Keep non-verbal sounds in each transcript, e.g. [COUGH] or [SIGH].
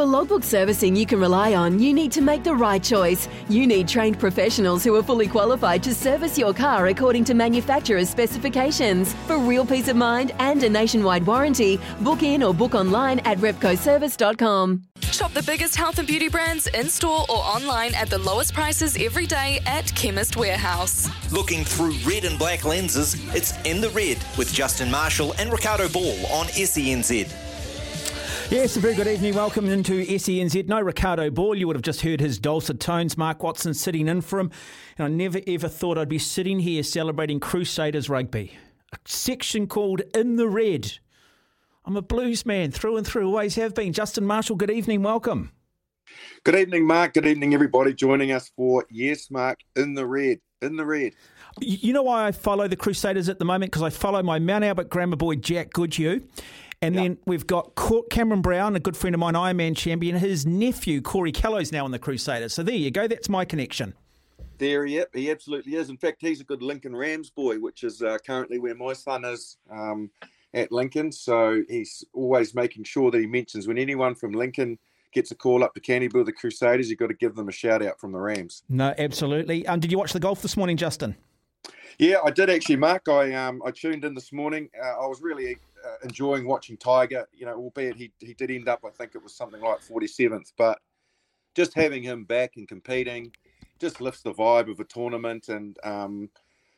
For logbook servicing you can rely on, you need to make the right choice. You need trained professionals who are fully qualified to service your car according to manufacturer's specifications. For real peace of mind and a nationwide warranty, book in or book online at repcoservice.com. Shop the biggest health and beauty brands in store or online at the lowest prices every day at Chemist Warehouse. Looking through red and black lenses, it's In the Red with Justin Marshall and Ricardo Ball on SENZ. Yes, a very good evening. Welcome into SENZ. No Ricardo Ball. You would have just heard his dulcet tones. Mark Watson sitting in for him. And I never ever thought I'd be sitting here celebrating Crusaders rugby. A section called In the Red. I'm a blues man through and through, always have been. Justin Marshall, good evening. Welcome. Good evening, Mark. Good evening, everybody joining us for Yes, Mark, In the Red. In the Red. You know why I follow the Crusaders at the moment? Because I follow my Mount Albert grammar boy, Jack Goodhue. And yep. then we've got Cameron Brown, a good friend of mine, Ironman champion. His nephew, Corey Kellow's now in the Crusaders. So there you go. That's my connection. There, yep, he absolutely is. In fact, he's a good Lincoln Rams boy, which is uh, currently where my son is um, at Lincoln. So he's always making sure that he mentions when anyone from Lincoln gets a call up to Canterbury, the Crusaders, you've got to give them a shout out from the Rams. No, absolutely. Um, did you watch the golf this morning, Justin? Yeah, I did actually, Mark. I um, I tuned in this morning. Uh, I was really uh, enjoying watching Tiger. You know, albeit he he did end up, I think it was something like forty seventh, but just having him back and competing just lifts the vibe of a tournament, and um,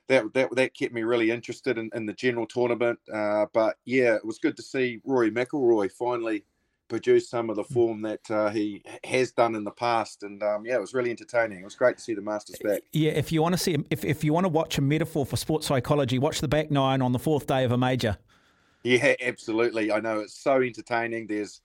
that that that kept me really interested in, in the general tournament. Uh, but yeah, it was good to see Rory McIlroy finally produce some of the mm. form that uh, he has done in the past. And um, yeah, it was really entertaining. It was great to see the Masters back. Yeah, if you want to see, if, if you want to watch a metaphor for sports psychology, watch the back nine on the fourth day of a major. Yeah, absolutely. I know it's so entertaining. There's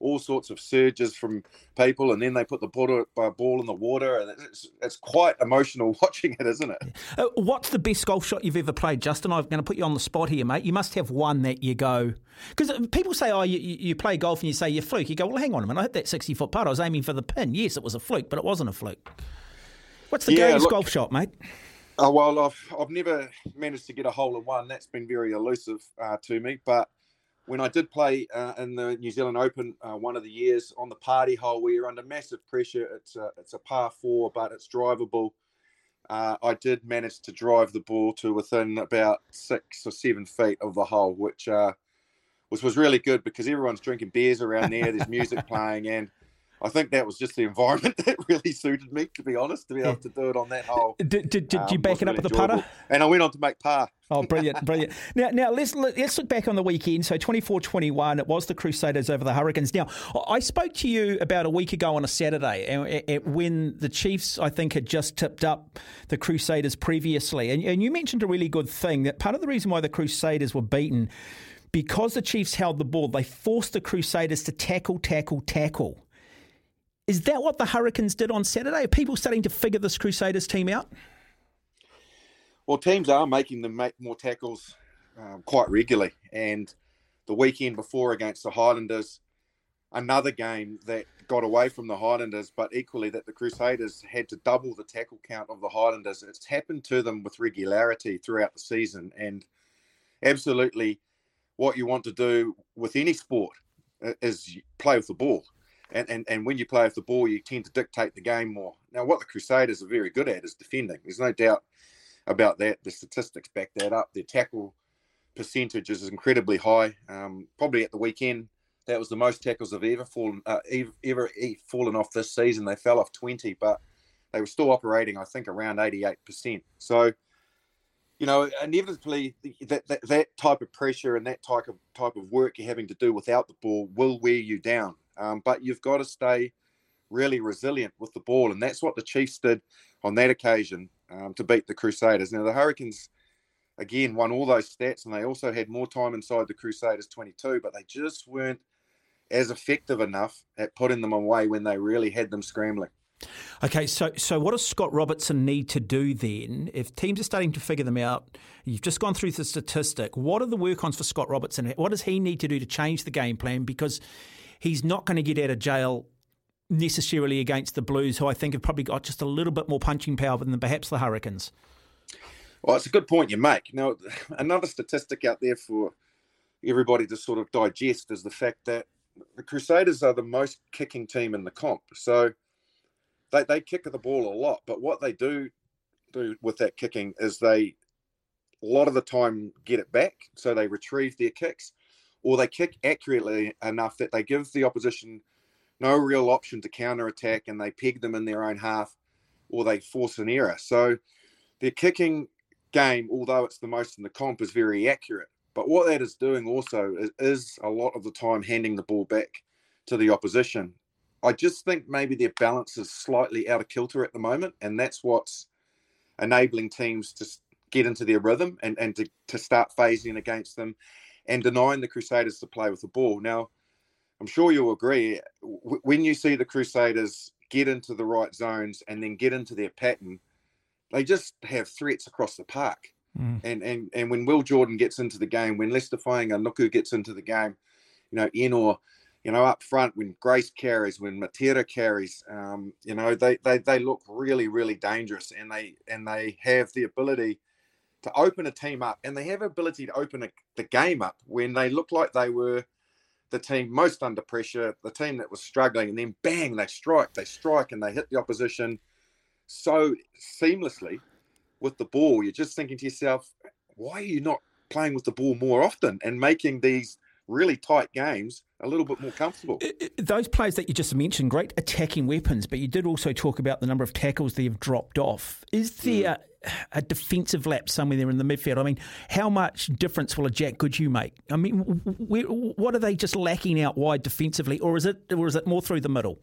all sorts of surges from people, and then they put the ball, uh, ball in the water, and it's, it's quite emotional [LAUGHS] watching it, isn't it? Uh, what's the best golf shot you've ever played, Justin? I'm going to put you on the spot here, mate. You must have one that you go because uh, people say, "Oh, you, you play golf and you say you're fluke." You go, "Well, hang on a minute. I hit that 60 foot putt. I was aiming for the pin. Yes, it was a fluke, but it wasn't a fluke." What's the yeah, greatest look, golf shot, mate? Oh well, I've I've never managed to get a hole in one. That's been very elusive uh, to me, but when I did play uh, in the New Zealand Open uh, one of the years on the party hole where you're under massive pressure, it's a, it's a par four, but it's drivable. Uh, I did manage to drive the ball to within about six or seven feet of the hole, which uh, was was really good because everyone's drinking beers around there. There's music [LAUGHS] playing, and I think that was just the environment [LAUGHS] that really suited me, to be honest, to be able to do it on that hole. Did, did, did um, you back it up with enjoyable. the putter? And I went on to make par. Oh, brilliant, [LAUGHS] brilliant. Now, now let's let's look back on the weekend. So 24-21, it was the Crusaders over the Hurricanes. Now, I spoke to you about a week ago on a Saturday and, when the Chiefs, I think, had just tipped up the Crusaders previously. And, and you mentioned a really good thing, that part of the reason why the Crusaders were beaten because the Chiefs held the ball, they forced the Crusaders to tackle, tackle, tackle. Is that what the Hurricanes did on Saturday? Are people starting to figure this Crusaders team out? Well, teams are making them make more tackles um, quite regularly. And the weekend before against the Highlanders, another game that got away from the Highlanders, but equally that the Crusaders had to double the tackle count of the Highlanders. It's happened to them with regularity throughout the season. And absolutely, what you want to do with any sport is play with the ball and, and, and when you play with the ball, you tend to dictate the game more. Now, what the Crusaders are very good at is defending. There's no doubt about that. The statistics back that up. Their tackle percentage is incredibly high. Um, probably at the weekend, that was the most tackles they've ever fallen uh, ever, ever fallen off this season. They fell off 20, but they were still operating, I think, around 88%. So, you know, inevitably that, that, that type of pressure and that type of type of work you're having to do without the ball will wear you down. Um, but you've got to stay really resilient with the ball, and that's what the Chiefs did on that occasion um, to beat the Crusaders. Now the Hurricanes again won all those stats, and they also had more time inside the Crusaders 22, but they just weren't as effective enough at putting them away when they really had them scrambling. Okay, so so what does Scott Robertson need to do then? If teams are starting to figure them out, you've just gone through the statistic. What are the work ons for Scott Robertson? What does he need to do to change the game plan? Because he's not going to get out of jail necessarily against the Blues, who I think have probably got just a little bit more punching power than perhaps the Hurricanes. Well, it's a good point you make. Now, [LAUGHS] another statistic out there for everybody to sort of digest is the fact that the Crusaders are the most kicking team in the comp. So they, they kick the ball a lot, but what they do do with that kicking is they a lot of the time get it back, so they retrieve their kicks, or they kick accurately enough that they give the opposition no real option to counter attack and they peg them in their own half or they force an error. So their kicking game, although it's the most in the comp, is very accurate. But what that is doing also is, is a lot of the time handing the ball back to the opposition. I just think maybe their balance is slightly out of kilter at the moment, and that's what's enabling teams to get into their rhythm and, and to, to start phasing against them and denying the Crusaders to play with the ball. Now, I'm sure you'll agree w- when you see the Crusaders get into the right zones and then get into their pattern, they just have threats across the park. Mm. And, and and when Will Jordan gets into the game, when Lester Leicester Fainga'anuku gets into the game, you know, Ennor, you know, up front, when Grace carries, when Matera carries, um, you know, they, they they look really, really dangerous and they and they have the ability to open a team up and they have ability to open a, the game up when they look like they were the team most under pressure, the team that was struggling, and then bang, they strike, they strike, and they hit the opposition so seamlessly with the ball. You're just thinking to yourself, why are you not playing with the ball more often and making these really tight games a little bit more comfortable. Those players that you just mentioned, great attacking weapons, but you did also talk about the number of tackles they have dropped off. Is there mm. a defensive lapse somewhere there in the midfield? I mean, how much difference will a Jack Goodhue make? I mean, where, what are they just lacking out wide defensively, or is it, or is it more through the middle?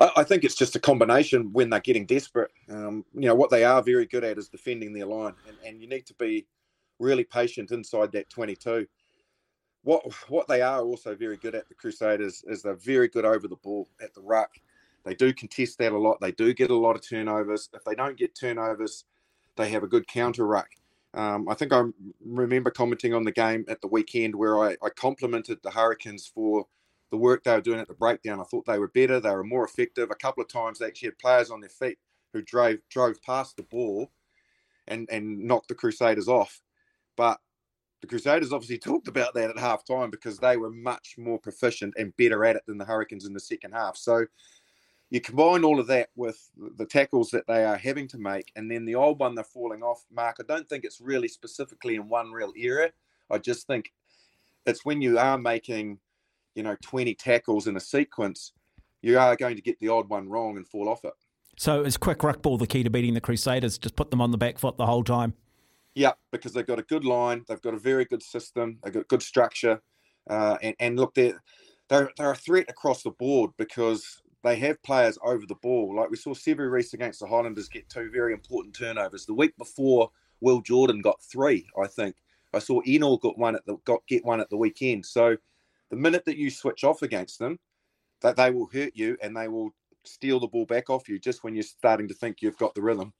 I, think it's just a combination when they're getting desperate. Um, you know, what they are very good at is defending their line, and, and you need to be really patient inside that 22 what what they are also very good at the Crusaders is they're very good over the ball at the ruck. They do contest that a lot. They do get a lot of turnovers. If they don't get turnovers, they have a good counter ruck. Um, I think I remember commenting on the game at the weekend where I, I complimented the Hurricanes for the work they were doing at the breakdown. I thought they were better. They were more effective. A couple of times they actually had players on their feet who drove drove past the ball and and knocked the Crusaders off. But the Crusaders obviously talked about that at half time because they were much more proficient and better at it than the Hurricanes in the second half. So you combine all of that with the tackles that they are having to make, and then the old one they're falling off. Mark, I don't think it's really specifically in one real area. I just think it's when you are making, you know, 20 tackles in a sequence, you are going to get the odd one wrong and fall off it. So is quick ruck ball the key to beating the Crusaders? Just put them on the back foot the whole time. Yeah, because they've got a good line, they've got a very good system, they've got good structure, uh, and and look, they're they're they're a threat across the board because they have players over the ball. Like we saw Sevu Reece against the Highlanders get two very important turnovers. The week before, Will Jordan got three, I think. I saw Ennor got one at the got get one at the weekend. So the minute that you switch off against them, that they will hurt you and they will steal the ball back off you just when you're starting to think you've got the rhythm.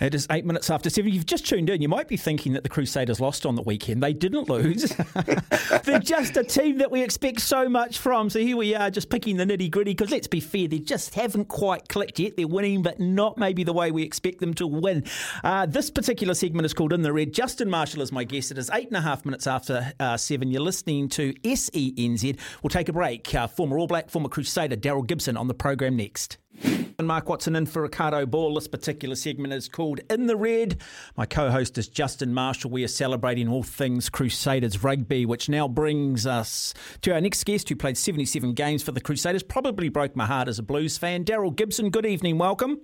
It is eight minutes after seven. You've just tuned in. You might be thinking that the Crusaders lost on the weekend. They didn't lose. [LAUGHS] They're just a team that we expect so much from. So here we are, just picking the nitty gritty. Because let's be fair, they just haven't quite clicked yet. They're winning, but not maybe the way we expect them to win. Uh, this particular segment is called In the Red. Justin Marshall is my guest. It is eight and a half minutes after uh, seven. You're listening to SENZ. We'll take a break. Uh, former All Black, former Crusader Daryl Gibson on the program next. And Mark Watson in for Ricardo Ball. This particular segment is called In the Red. My co host is Justin Marshall. We are celebrating all things Crusaders rugby, which now brings us to our next guest who played 77 games for the Crusaders. Probably broke my heart as a Blues fan. Daryl Gibson, good evening. Welcome.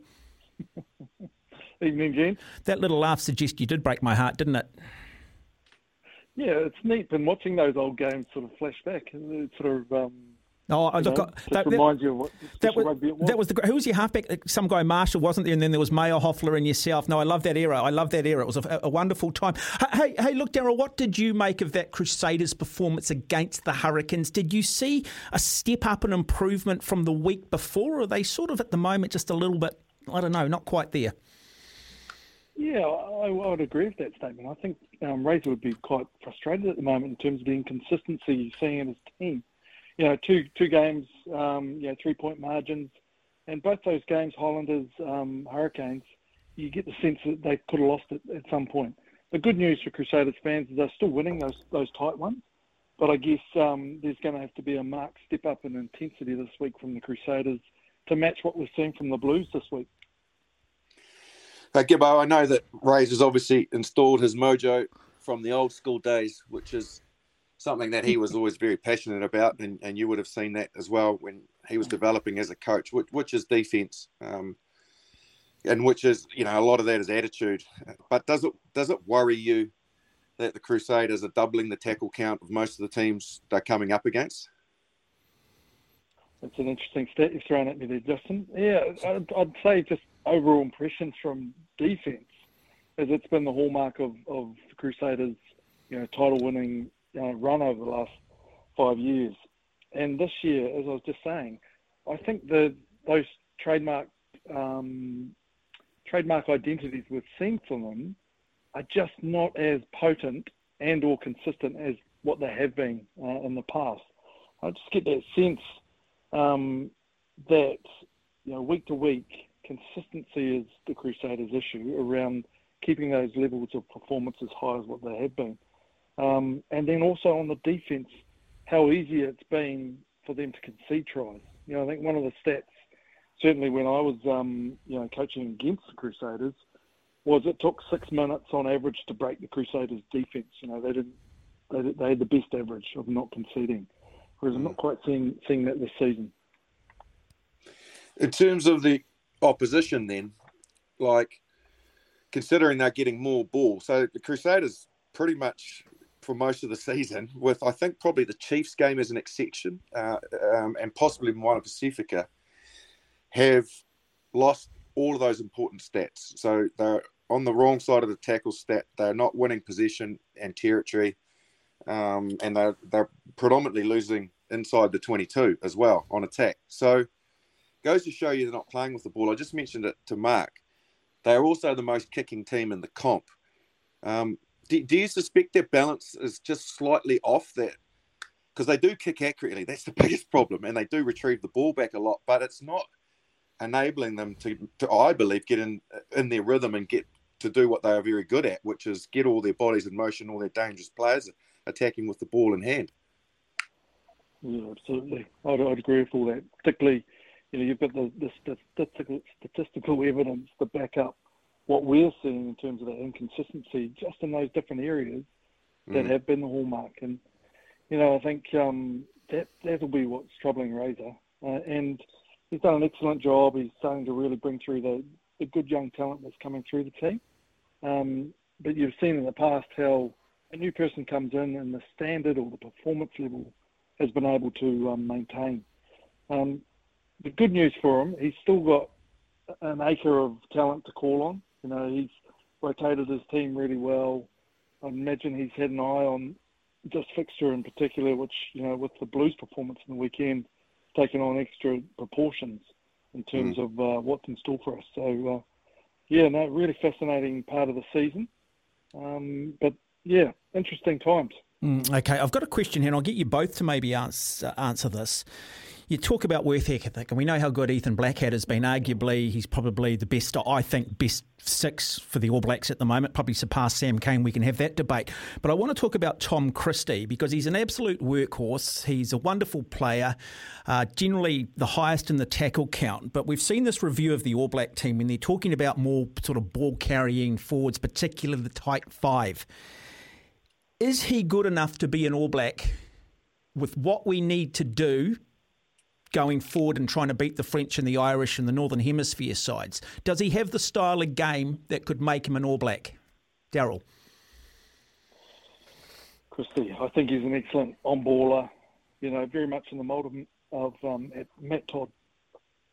[LAUGHS] evening, Gene. That little laugh suggests you did break my heart, didn't it? Yeah, it's neat. Been watching those old games sort of flash back. It sort of. Um Oh, uh, look, know, uh, that, reminds you of what that was, was. That was the who was your halfback? Uh, some guy Marshall wasn't there, and then there was Mayo Hoffler and yourself. No, I love that era. I love that era. It was a, a wonderful time. Hey, hey, look, Daryl, what did you make of that Crusaders' performance against the Hurricanes? Did you see a step up and improvement from the week before, or are they sort of at the moment just a little bit? I don't know, not quite there. Yeah, I, I would agree with that statement. I think um, Razor would be quite frustrated at the moment in terms of the inconsistency you're seeing in his team you know, two two games, um, you know, three point margins, and both those games, Highlanders, um, Hurricanes, you get the sense that they could have lost it at some point. The good news for Crusaders fans is they're still winning those those tight ones, but I guess um, there's going to have to be a marked step up in intensity this week from the Crusaders to match what we're seeing from the Blues this week. Uh, Gibbo, I know that Razor has obviously installed his mojo from the old school days, which is something that he was [LAUGHS] always very passionate about, and, and you would have seen that as well when he was developing as a coach, which, which is defense, um, and which is you know a lot of that is attitude. But does it does it worry you that the Crusaders are doubling the tackle count of most of the teams they're coming up against? It's an interesting stat you've thrown at me there, Justin. Yeah, I'd, I'd say just overall impressions from defence, as it's been the hallmark of, of the Crusaders, you know, title-winning uh, run over the last five years. And this year, as I was just saying, I think the those trademark um, trademark identities we've seen from them are just not as potent and or consistent as what they have been uh, in the past. I just get that sense um, that you know week to week consistency is the Crusaders' issue around keeping those levels of performance as high as what they have been, um, and then also on the defence, how easy it's been for them to concede tries. You know, I think one of the stats, certainly when I was um, you know coaching against the Crusaders, was it took six minutes on average to break the Crusaders' defence. You know, they didn't. They, they had the best average of not conceding, whereas I'm not quite seeing seeing that this season. In terms of the opposition, then, like considering they're getting more ball, so the Crusaders pretty much for most of the season, with I think probably the Chiefs game as an exception, uh, um, and possibly Moana Pacifica, have lost all of those important stats. So they're on the wrong side of the tackle stat. They're not winning position and territory, um, and they're they're predominantly losing inside the 22 as well on attack. So goes to show you they're not playing with the ball. I just mentioned it to Mark. They are also the most kicking team in the comp. Um, do, do you suspect their balance is just slightly off? That because they do kick accurately. That's the [LAUGHS] biggest problem, and they do retrieve the ball back a lot. But it's not enabling them to, to I believe, get in uh, in their rhythm and get to do what they are very good at, which is get all their bodies in motion, all their dangerous players attacking with the ball in hand. Yeah, absolutely. I'd, I'd agree with all that. Particularly, you know, you've got the, the statistical, statistical evidence to back up what we're seeing in terms of that inconsistency, just in those different areas that mm. have been the hallmark. And you know, I think um, that that'll be what's troubling Razor. Uh, and he's done an excellent job. He's starting to really bring through the, the good young talent that's coming through the team. Um, but you've seen in the past how a new person comes in and the standard or the performance level has been able to um, maintain. Um, the good news for him, he's still got an acre of talent to call on. You know, he's rotated his team really well. I imagine he's had an eye on just fixture in particular, which you know, with the Blues performance in the weekend, taken on extra proportions in terms mm. of uh, what's in store for us. So, uh, yeah, no, really fascinating part of the season. Um, but yeah, interesting times. Mm, okay, I've got a question here, and I'll get you both to maybe answer, answer this you talk about worth ethic, and we know how good Ethan Blackadder has been. Arguably, he's probably the best, I think, best six for the All Blacks at the moment, probably surpassed Sam Cane. We can have that debate. But I want to talk about Tom Christie because he's an absolute workhorse. He's a wonderful player, uh, generally the highest in the tackle count. But we've seen this review of the All Black team, and they're talking about more sort of ball carrying forwards, particularly the tight five. Is he good enough to be an All Black with what we need to do going forward and trying to beat the French and the Irish and the Northern Hemisphere sides? Does he have the style of game that could make him an All Black? Daryl. Christie, I think he's an excellent on baller. You know, very much in the mould of, um, Matt Todd.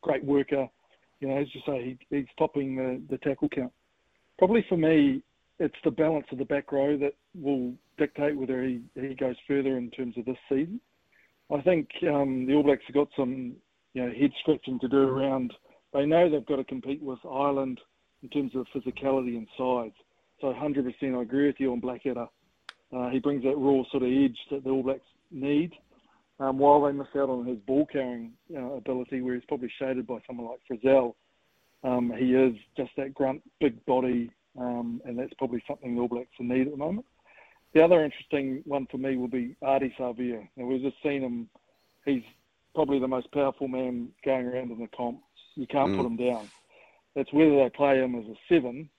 Great worker. You know, as you say, he, he's topping the, the tackle count. Probably for me, it's the balance of the back row that will dictate whether he, he goes further in terms of this season. I think um, the All Blacks have got some, you know, head scratching to do around. They know they've got to compete with Ireland in terms of physicality and size. So 100%, I agree with you on Blackadder. Uh, he brings that raw sort of edge that the All Blacks need. Um, while they miss out on his ball carrying know, ability, where he's probably shaded by someone like Frizell, um, he is just that grunt, big body, um, and that's probably something the All Blacks need at the moment. The other interesting one for me will be Ardie Savea. And we've just seen him. He's probably the most powerful man going around in the comp. You can't mm. put him down. It's whether they play him as a seven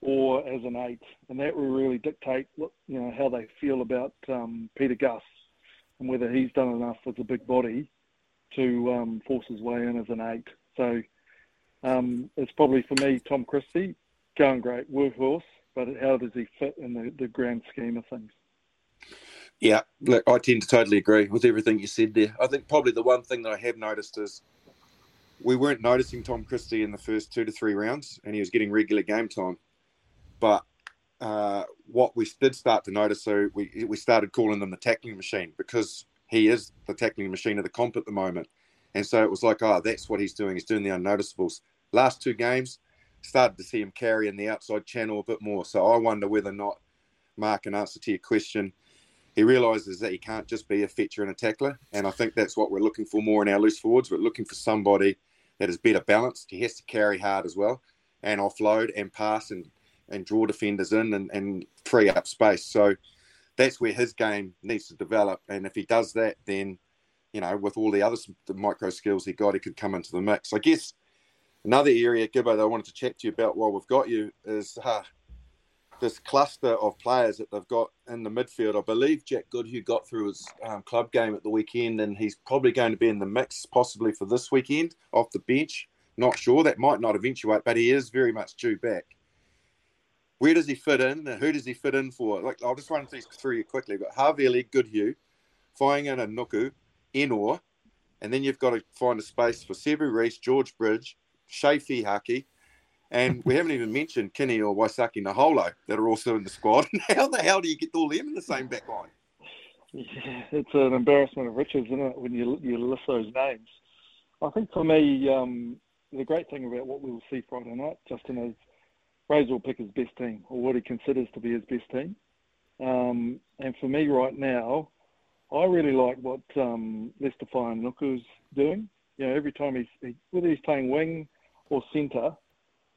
or as an eight, and that will really dictate what, you know how they feel about um, Pita Gus and whether he's done enough as a big body to um, force his way in as an eight. So um, it's probably for me Tom Christie going great workhorse, but how does he fit in the, the grand scheme of things? Yeah, look, I tend to totally agree with everything you said there. I think probably the one thing that I have noticed is we weren't noticing Tom Christie in the first two to three rounds, and he was getting regular game time. But uh, what we did start to notice, so we we started calling him the tackling machine because he is the tackling machine of the comp at the moment. And so it was like, oh, that's what he's doing. He's doing the unnoticeables. Last two games, started to see him carry in the outside channel a bit more. So I wonder whether or not, Mark, in answer to your question, he realises that he can't just be a fetcher and a tackler. And I think that's what we're looking for more in our loose forwards. We're looking for somebody that is better balanced. He has to carry hard as well and offload and pass and, and draw defenders in and, and free up space. So that's where his game needs to develop. And if he does that, then, you know, with all the other the micro skills he got, he could come into the mix. I guess another area, Gibbo, that I wanted to chat to you about while we've got you is uh, this cluster of players that they've got in the midfield. I believe Jack Goodhue got through his um, club game at the weekend, and he's probably going to be in the mix possibly for this weekend off the bench. Not sure. That might not eventuate, but he is very much due back. Where does he fit in? Who does he fit in for? Like I'll just run these through you quickly. But Havili, Goodhue, Fainga'anuku, Ennor, and then you've got to find a space for Sevu Reece, George Bridge, Shay Haki, and we haven't even mentioned Kini or Waisake Naholo that are also in the squad. [LAUGHS] How the hell do you get all them in the same back line? Yeah, it's an embarrassment of riches, isn't it, when you, you list those names? I think for me, um, the great thing about what we will see Friday night, Justin, is Razor will pick his best team or what he considers to be his best team. Um, and for me right now, I really like what um, Leicester Fainga'anuku's doing. You know, every time he's, he, whether he's playing wing or centre,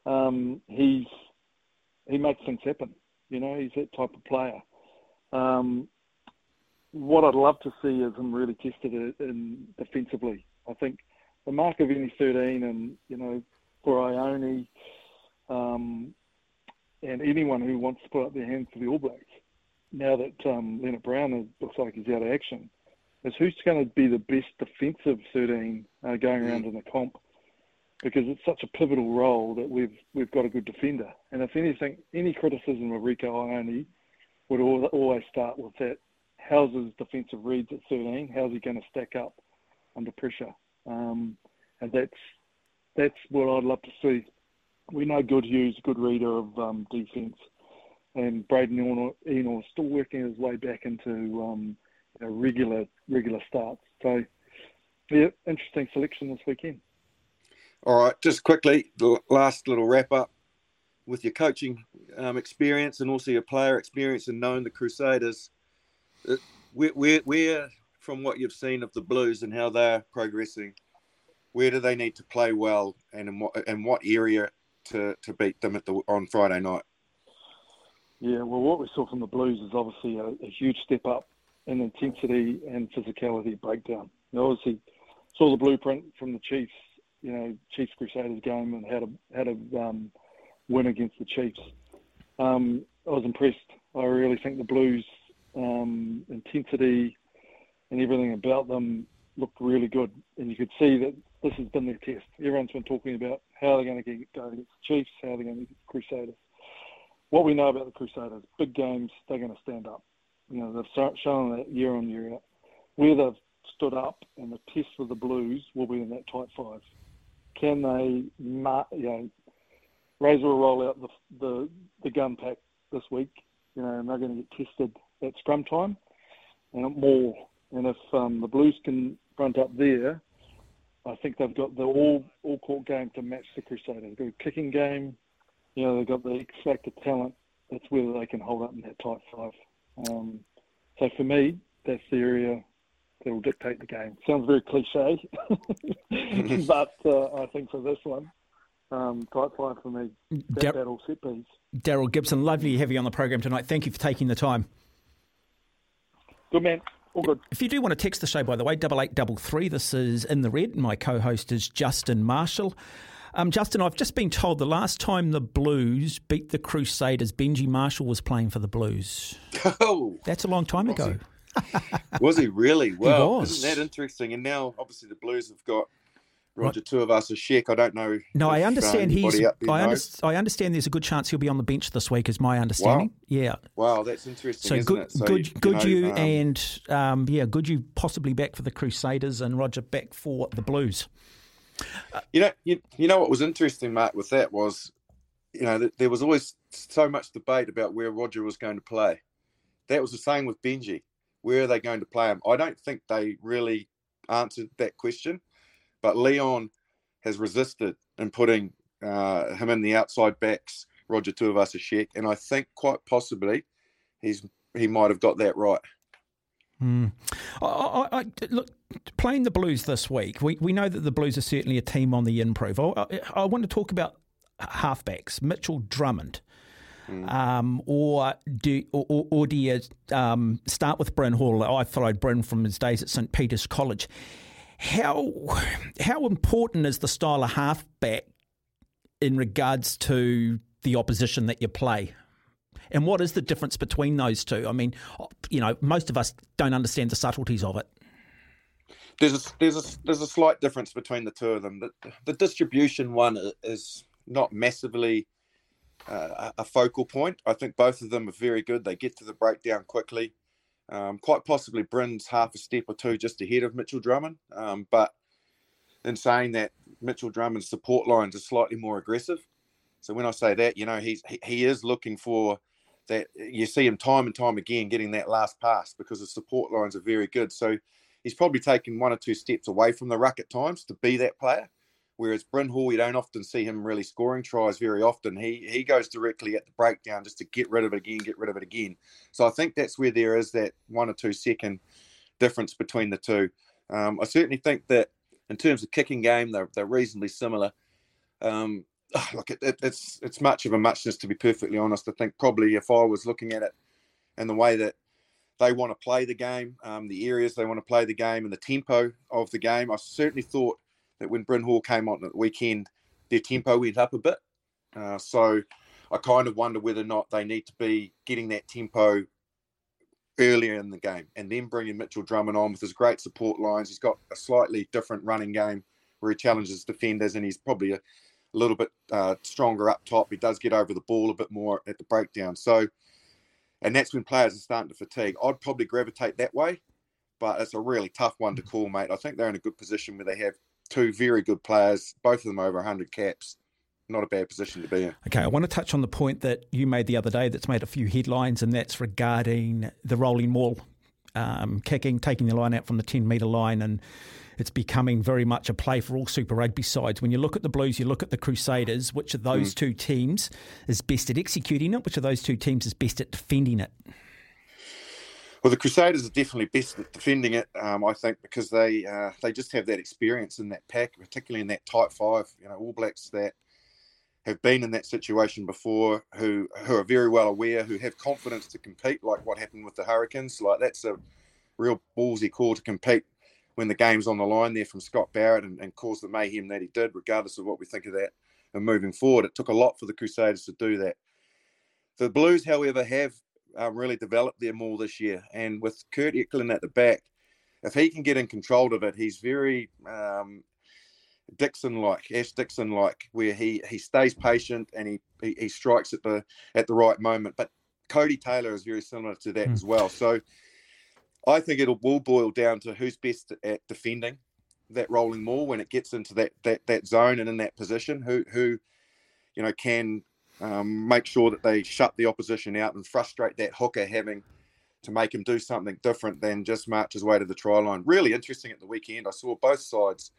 um, he's he makes things happen. You know, he's that type of player. Um, what I'd love to see is him really tested in defensively. I think the mark of any 13 and, you know, for Ioane um, and anyone who wants to put up their hands for the All Blacks, now that um, Lienert Brown is, looks like he's out of action, is who's going to be the best defensive 13 uh, going around mm. in the comp because it's such a pivotal role that we've we've got a good defender. And if anything, any criticism of Rieko Ioane would always start with that: how's his defensive reads at 13? How's he going to stack up under pressure? Um, and that's that's what I'd love to see. We know Goodhue's a good reader of um, defence, and Braydon Ennor is still working his way back into um, you know, regular regular starts. So, yeah, interesting selection this weekend. All right, just quickly, the last little wrap up with your coaching um, experience and also your player experience and knowing the Crusaders. Uh, where, where, where, from what you've seen of the Blues and how they're progressing, where do they need to play well, and in what and what area to, to beat them at the on Friday night? Yeah, well, what we saw from the Blues is obviously a, a huge step up in intensity and physicality breakdown. Obviously saw the blueprint from the Chiefs you know Chiefs Crusaders game and how to how to um, win against the Chiefs. Um, I was impressed. I really think the Blues um, intensity and everything about them looked really good, and you could see that this has been their test. Everyone's been talking about how they're going to get, go against the Chiefs, how they're going to get the Crusaders. What we know about the Crusaders, big games, they're going to stand up. You know, they've shown that year on year out. Where they've stood up, and the test for the Blues will be in that tight five can they, you know, Razor will roll out the, the, the gun pack this week, you know, and they're going to get tested at scrum time and more. And if um, the Blues can front up there, I think they've got the all all court game to match the Crusaders. A kicking game, you know, they've got the factor talent. That's whether they can hold up in that tight five. Um, so for me, that's the area that will dictate the game. Sounds very cliche, [LAUGHS] but uh, I think for this one, um, tight five for me. That Dar- battle set piece. Daryl Gibson, lovely to have you on the program tonight. Thank you for taking the time. Good man. All good. If you do want to text the show, by the way, double eight double three. This is in the red. My co-host is Justin Marshall. Um, Justin, I've just been told the last time the Blues beat the Crusaders, Benji Marshall was playing for the Blues. [LAUGHS] Oh, That's a long time ago. Was he really? Well, was. isn't that interesting? And now, obviously, the Blues have got Roger Two of us Tuivasa-Sheck. I don't know. No, I if, uh, understand he's. there I, under, I understand there's a good chance he'll be on the bench this week, is my understanding. Yeah. Wow, that's interesting. So isn't good, it? So, good, good you, know, um, and um, yeah, good you possibly back for the Crusaders and Roger back for the Blues. You know, you, you know what was interesting, Mark, with that was, you know, there was always so much debate about where Roger was going to play. That was the same with Benji. Where are they going to play him? I don't think they really answered that question, but Leon has resisted in putting uh, him in the outside backs, Roger Tuivasa-Sheck, and I think quite possibly he's he might have got that right. Hmm. I, I, I, look, playing the Blues this week, we, we know that the Blues are certainly a team on the improve. I, I want to talk about halfbacks, Mitchell Drummond. Um, or do or, or, or do you um, start with Bryn Hall? I followed Bryn from his days at St Peter's College. How how important is the style of halfback in regards to the opposition that you play? And what is the difference between those two? I mean, you know, most of us don't understand the subtleties of it. There's a there's a there's a slight difference between the two of them. The, the distribution one is not massively uh, a focal point. I think both of them are very good. They get to the breakdown quickly. Um, quite possibly Bryn's half a step or two just ahead of Mitchell Drummond. Um, but in saying that, Mitchell Drummond's support lines are slightly more aggressive. So when I say that, you know, he's he, he is looking for that. You see him time and time again getting that last pass because the support lines are very good. So he's probably taken one or two steps away from the ruck at times to be that player. Whereas Bryn Hall, you don't often see him really scoring tries very often. He he goes directly at the breakdown just to get rid of it again, get rid of it again. So I think that's where there is that one or two second difference between the two. Um, I certainly think that in terms of kicking game, they're, they're reasonably similar. Um, [SIGHS] look, it, it, it's it's much of a muchness to be perfectly honest. I think probably if I was looking at it and the way that they want to play the game, um, the areas they want to play the game, and the tempo of the game, I certainly thought that when Bryn Hall came on at the weekend, their tempo went up a bit. Uh, so I kind of wonder whether or not they need to be getting that tempo earlier in the game and then bringing Mitchell Drummond on with his great support lines. He's got a slightly different running game where he challenges defenders and he's probably a, a little bit uh, stronger up top. He does get over the ball a bit more at the breakdown. So, and that's when players are starting to fatigue. I'd probably gravitate that way, but it's a really tough one to call, mate. I think they're in a good position where they have two very good players, both of them over 100 caps. Not a bad position to be in. Okay, I want to touch on the point that you made the other day that's made a few headlines, and that's regarding the rolling wall um, kicking, taking the line out from the 10 metre line, and it's becoming very much a play for all Super Rugby sides. When you look at the Blues, you look at the Crusaders, which of those two teams is best at executing it? Which of those two teams is best at defending it? Well, the Crusaders are definitely best at defending it, um, I think, because they uh, they just have that experience in that pack, particularly in that tight five. You know, All Blacks that have been in that situation before, who who are very well aware, who have confidence to compete, like what happened with the Hurricanes. Like that's a real ballsy call to compete when the game's on the line there from Scott Barrett and, and cause the mayhem that he did, regardless of what we think of that. And moving forward, it took a lot for the Crusaders to do that. The Blues, however, have um, really developed their maul this year, and with Kurt Eklund at the back, if he can get in control of it, he's very um, Dixon like, Ash Dixon like, where he he stays patient and he, he he strikes at the at the right moment. But Codie Taylor is very similar to that Hmm. as well. So I think it'll will boil down to who's best at defending that rolling maul when it gets into that that that zone and in that position. Who who you know can um, make sure that they shut the opposition out and frustrate that hooker having to make him do something different than just march his way to the try line. Really interesting at the weekend. I saw both sides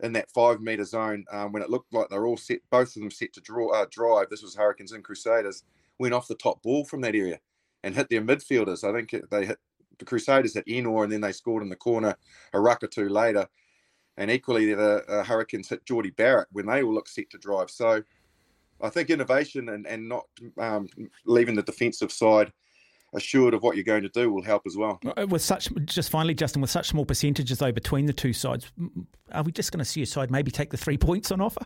in that five meter zone um, when it looked like they're all set, both of them set to draw uh, drive. This was Hurricanes and Crusaders went off the top ball from that area and hit their midfielders. I think they hit the Crusaders hit Ennor and then they scored in the corner a ruck or two later. And equally, the uh, Hurricanes hit Jordie Barrett when they all looked set to drive. So I think innovation and, and not um, leaving the defensive side assured of what you're going to do will help as well. Uh, with such, just finally, Justin, with such small percentages though between the two sides, are we just going to see a side maybe take the three points on offer?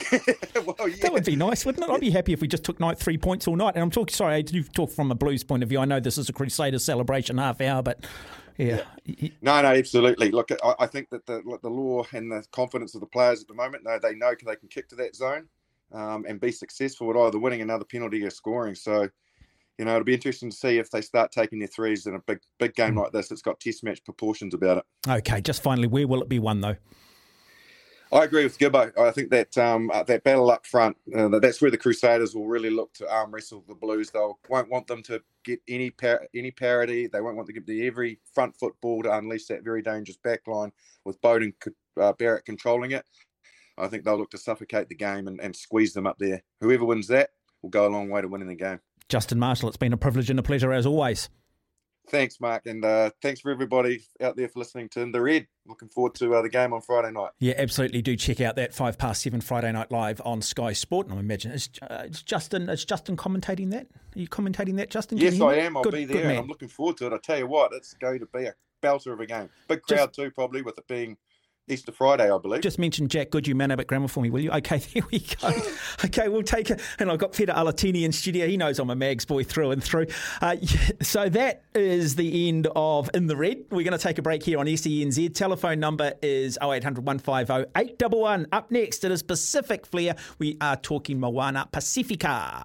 [LAUGHS] well, yeah. That would be nice, wouldn't it? I'd be happy if we just took night three points all night. And I'm talking, sorry, I do talk from a Blues point of view. I know this is a Crusaders celebration half hour, but yeah. yeah. No, no, absolutely. Look, I, I think that the, the law and the confidence of the players at the moment, no, they know they can kick to that zone um, and be successful at either winning another penalty or scoring. So, you know, it'll be interesting to see if they start taking their threes in a big, big game mm. like this. It's got test match proportions about it. Okay, just finally, where will it be won though? I agree with Gibbo. I think that um, uh, that battle up front, uh, that's where the Crusaders will really look to arm wrestle the Blues. They won't want them to get any par- any parity. They won't want to give the every front football to unleash that very dangerous back line with Beauden uh, Barrett controlling it. I think they'll look to suffocate the game and, and squeeze them up there. Whoever wins that will go a long way to winning the game. Justin Marshall, it's been a privilege and a pleasure as always. Thanks, Mark, and uh, thanks for everybody out there for listening to In the Red. Looking forward to uh, the game on Friday night. Yeah, absolutely. Do check out that five past seven Friday night live on Sky Sport. And I imagine it's, uh, it's Justin. Is Justin commentating that? Are you commentating that, Justin? Can yes, I am. I'll good, be there. I'm looking forward to it. I tell you what, it's going to be a belter of a game. Big crowd Just, too, probably with it being Easter Friday, I believe. Just mention Jack Good, you man up at grammar for me, will you? Okay, [LAUGHS] there we go. [LAUGHS] okay, we'll take it. And I've got Pita Alatini in studio. He knows I'm a Mags boy through and through. Uh, so that is the end of In the Red. We're going to take a break here on SENZ. Telephone number is 0800 150 811. Up next, it is Pacific Flair. We are talking Moana Pacifica.